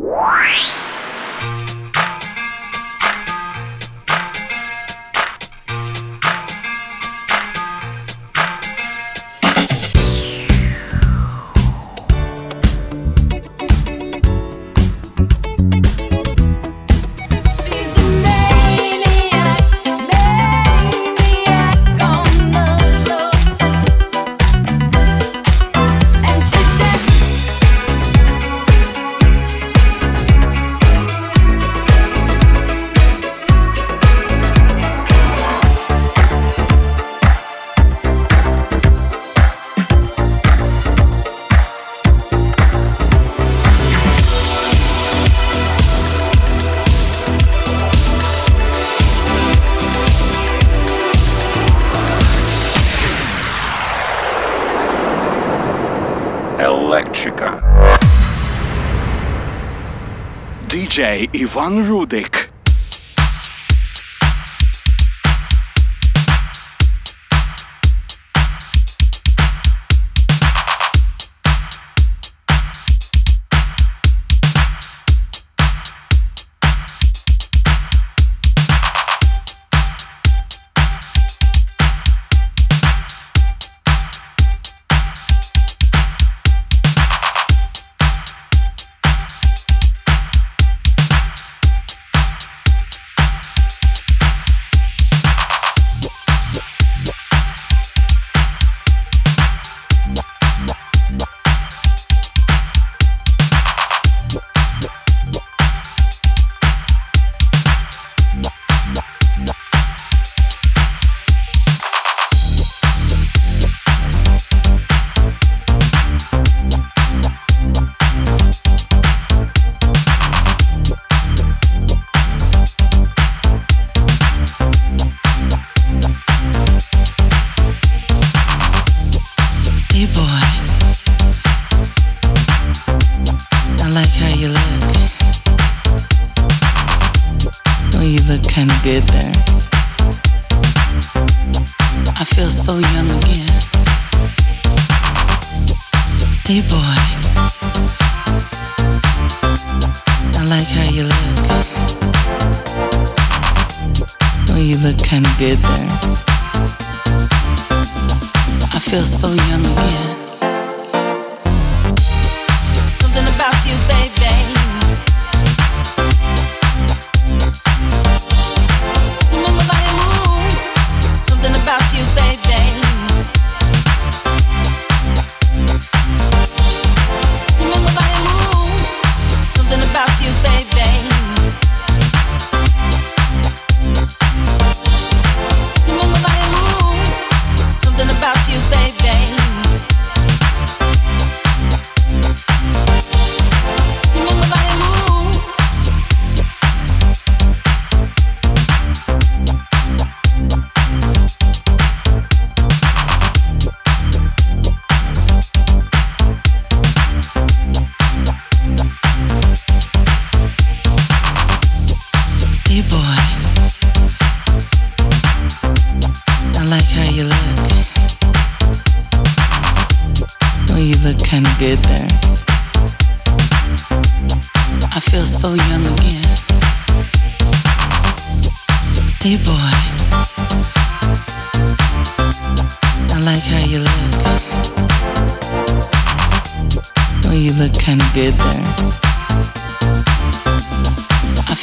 What? Діджей Іван Рудик.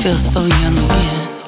eu sonhando mesmo.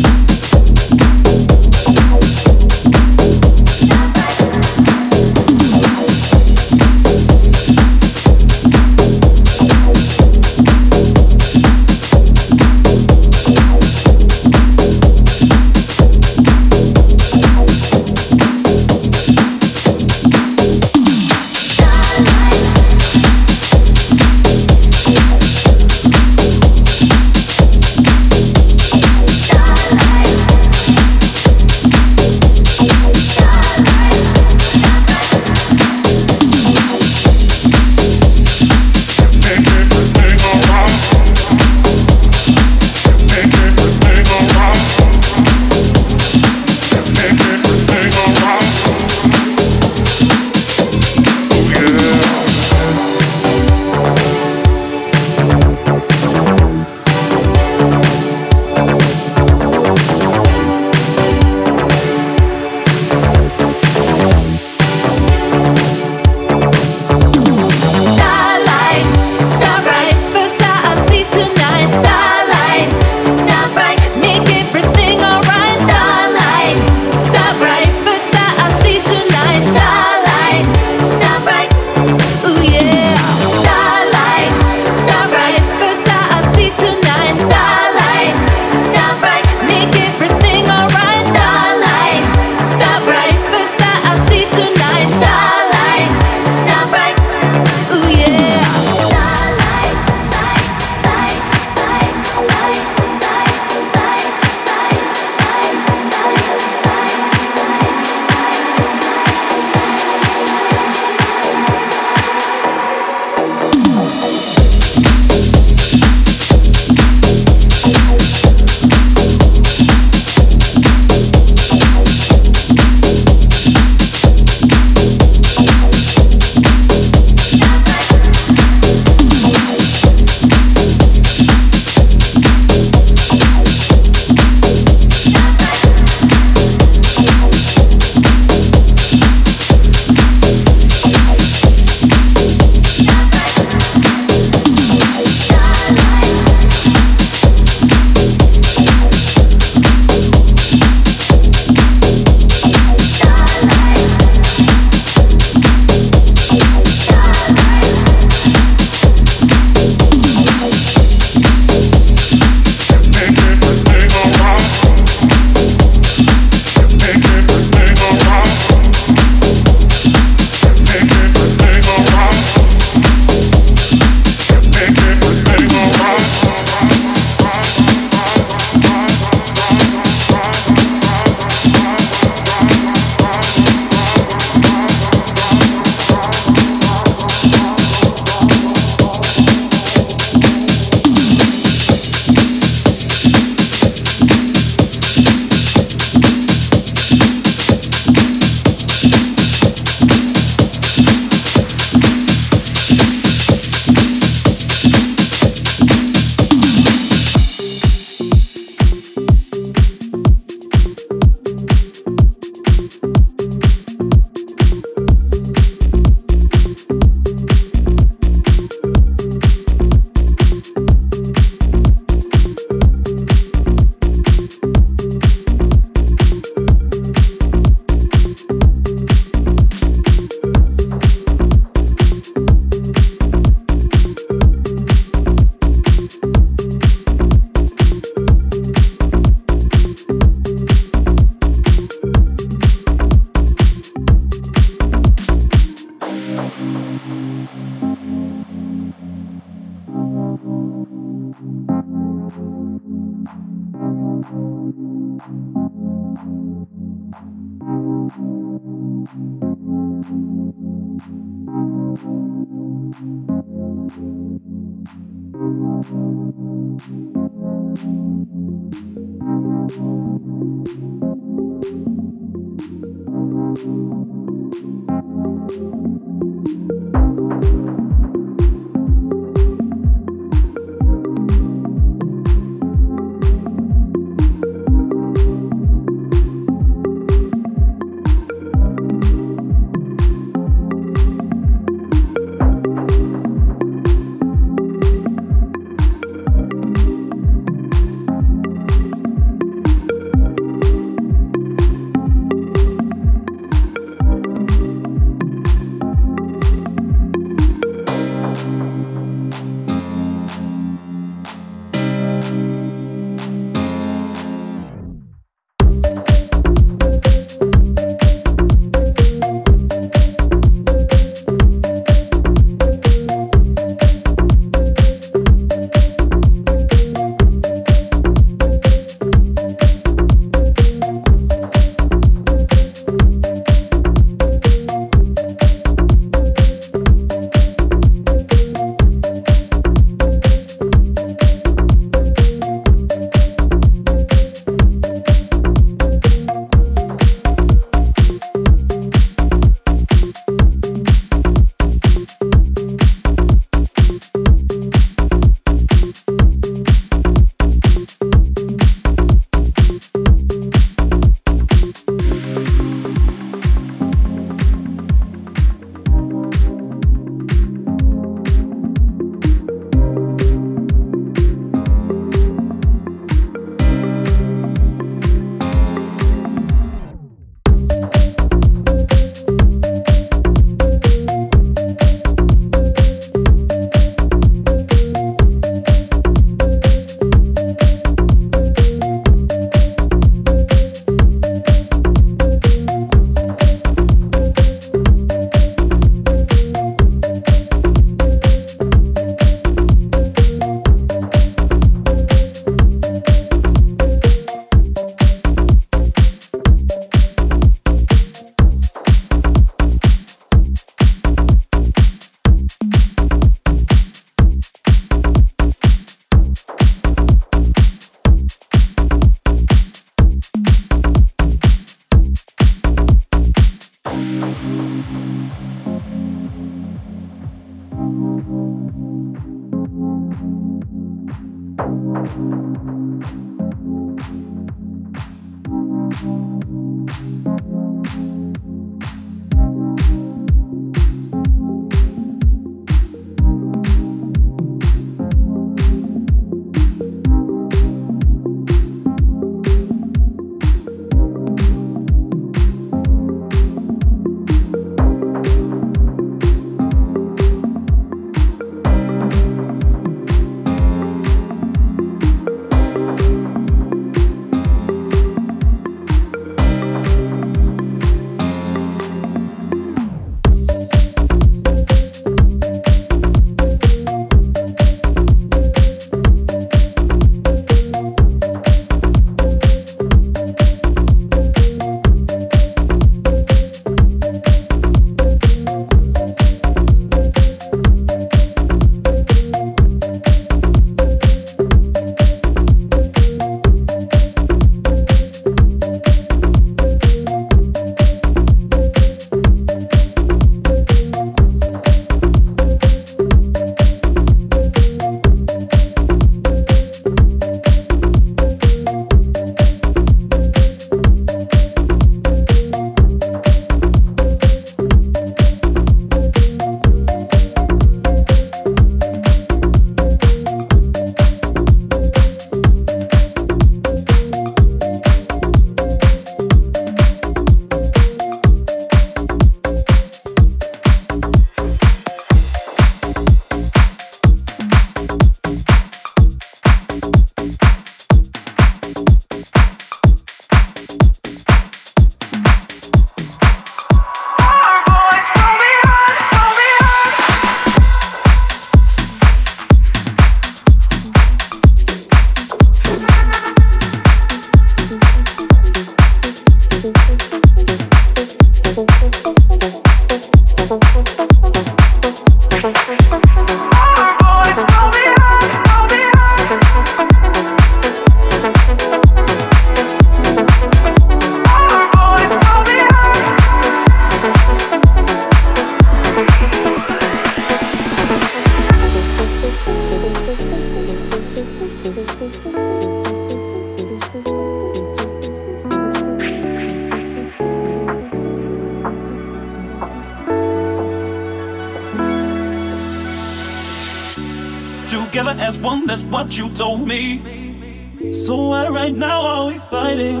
You told me. So why right now are we fighting?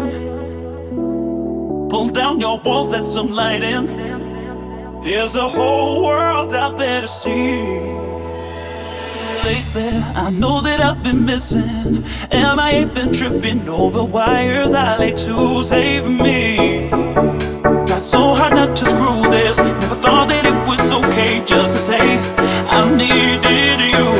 Pull down your walls, let some light in. There's a whole world out there to see. Lately, I know that I've been missing, and I ain't been tripping over wires. I like to save me. Got so hard not to screw this. Never thought that it was okay just to say I needed you.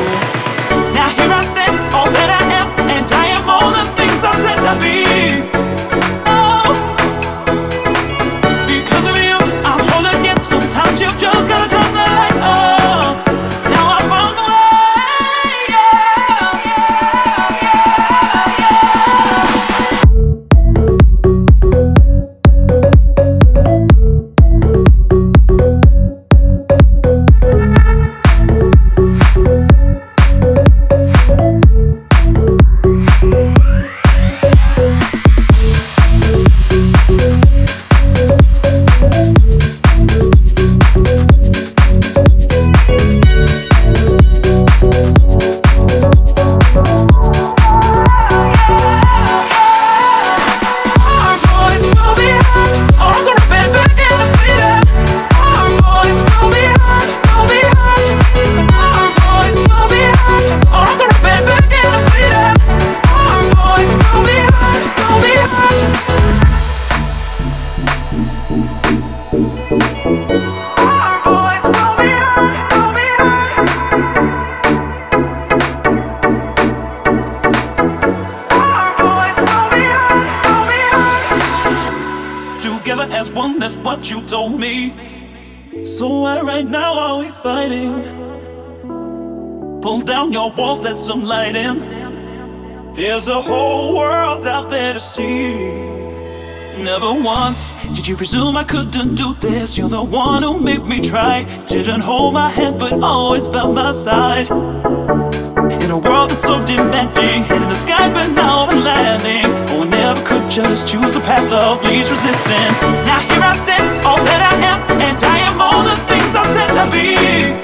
As one, that's what you told me. So why right now are we fighting? Pull down your walls, let some light in. There's a whole world out there to see. Never once did you presume I couldn't do this. You're the one who made me try. Didn't hold my hand, but always by my side. In a world that's so demanding, head in the sky, but now I'm landing. Just choose a path of least resistance. Now here I stand, all that I am, and I am all the things I said I'd be.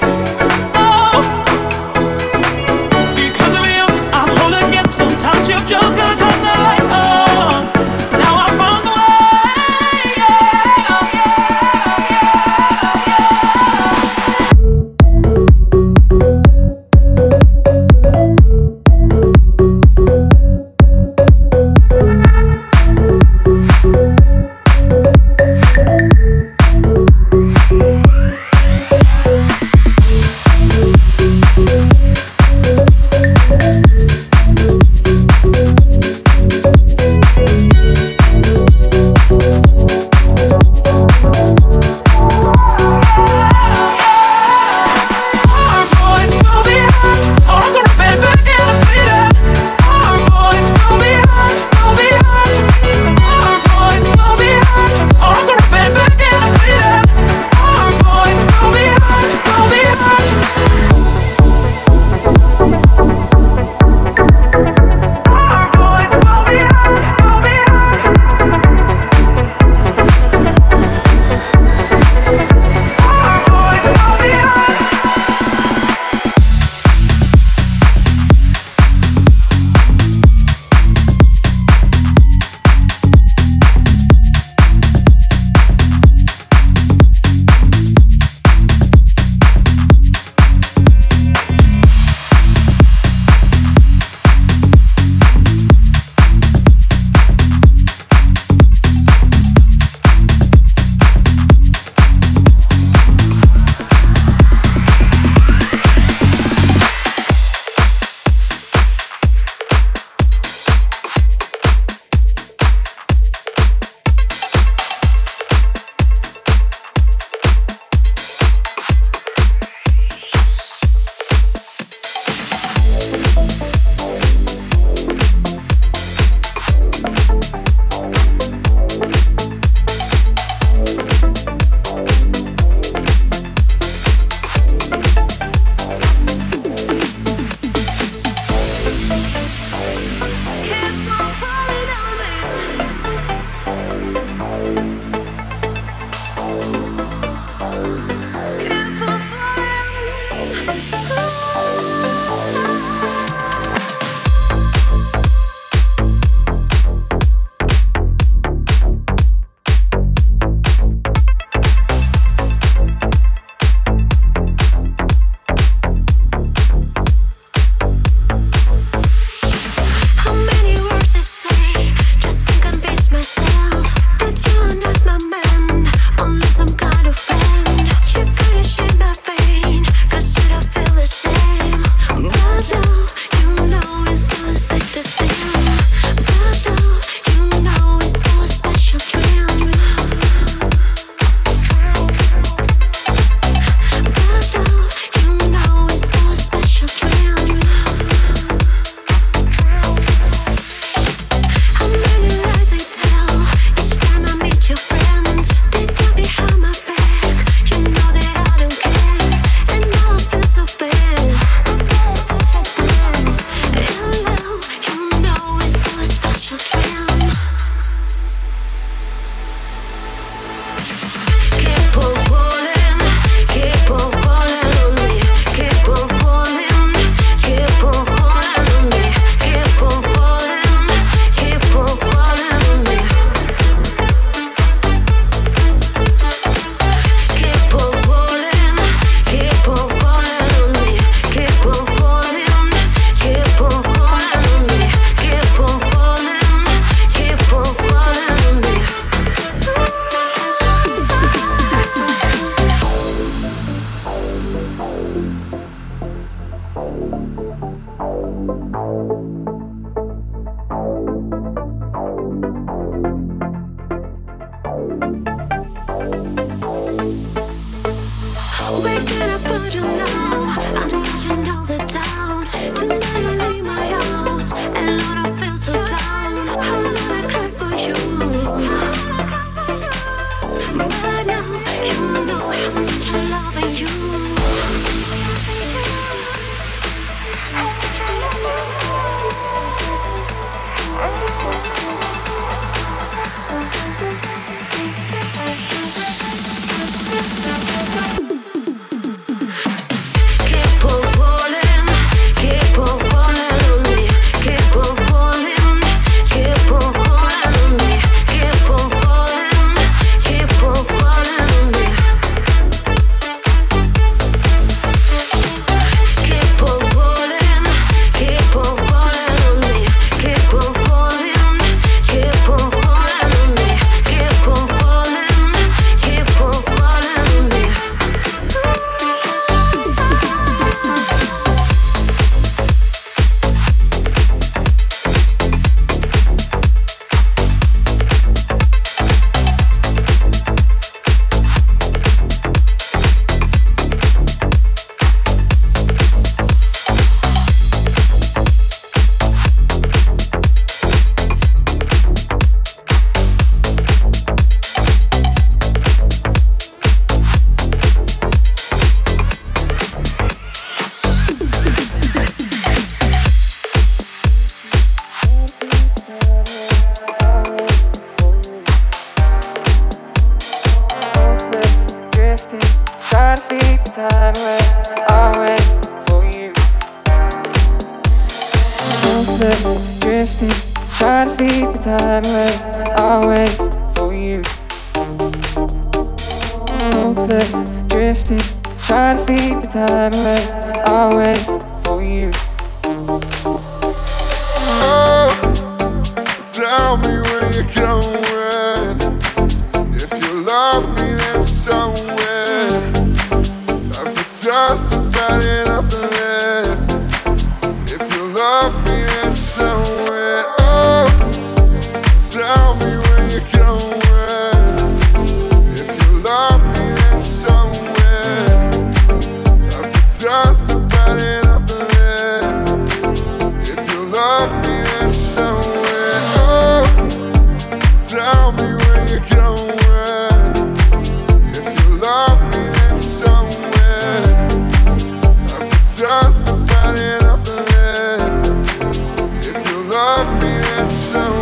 Just about enough of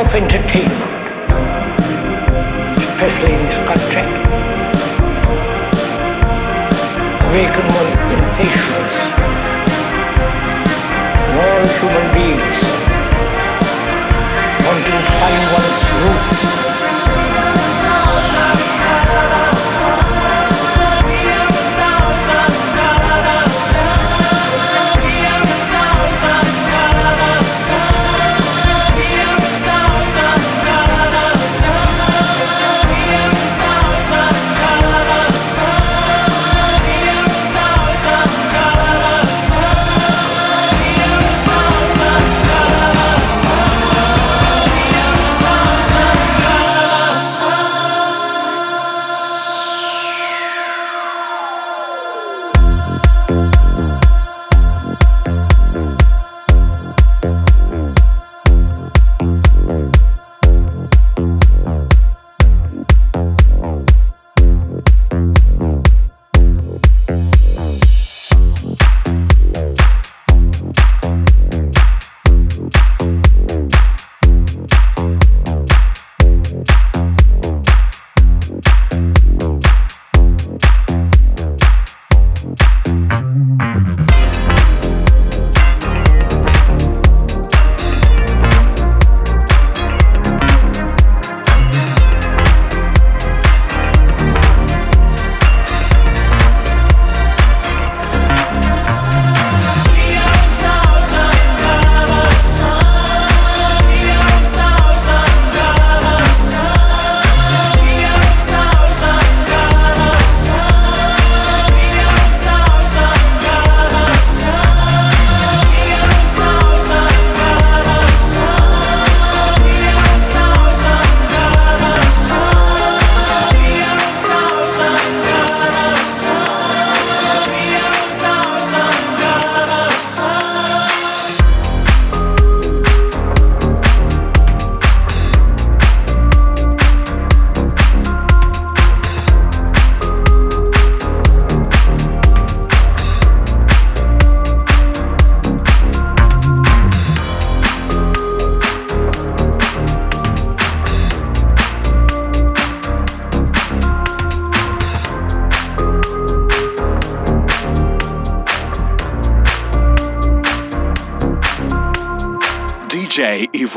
of entertainment, especially in this country. Awaken one's sensations. All human beings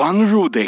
王入得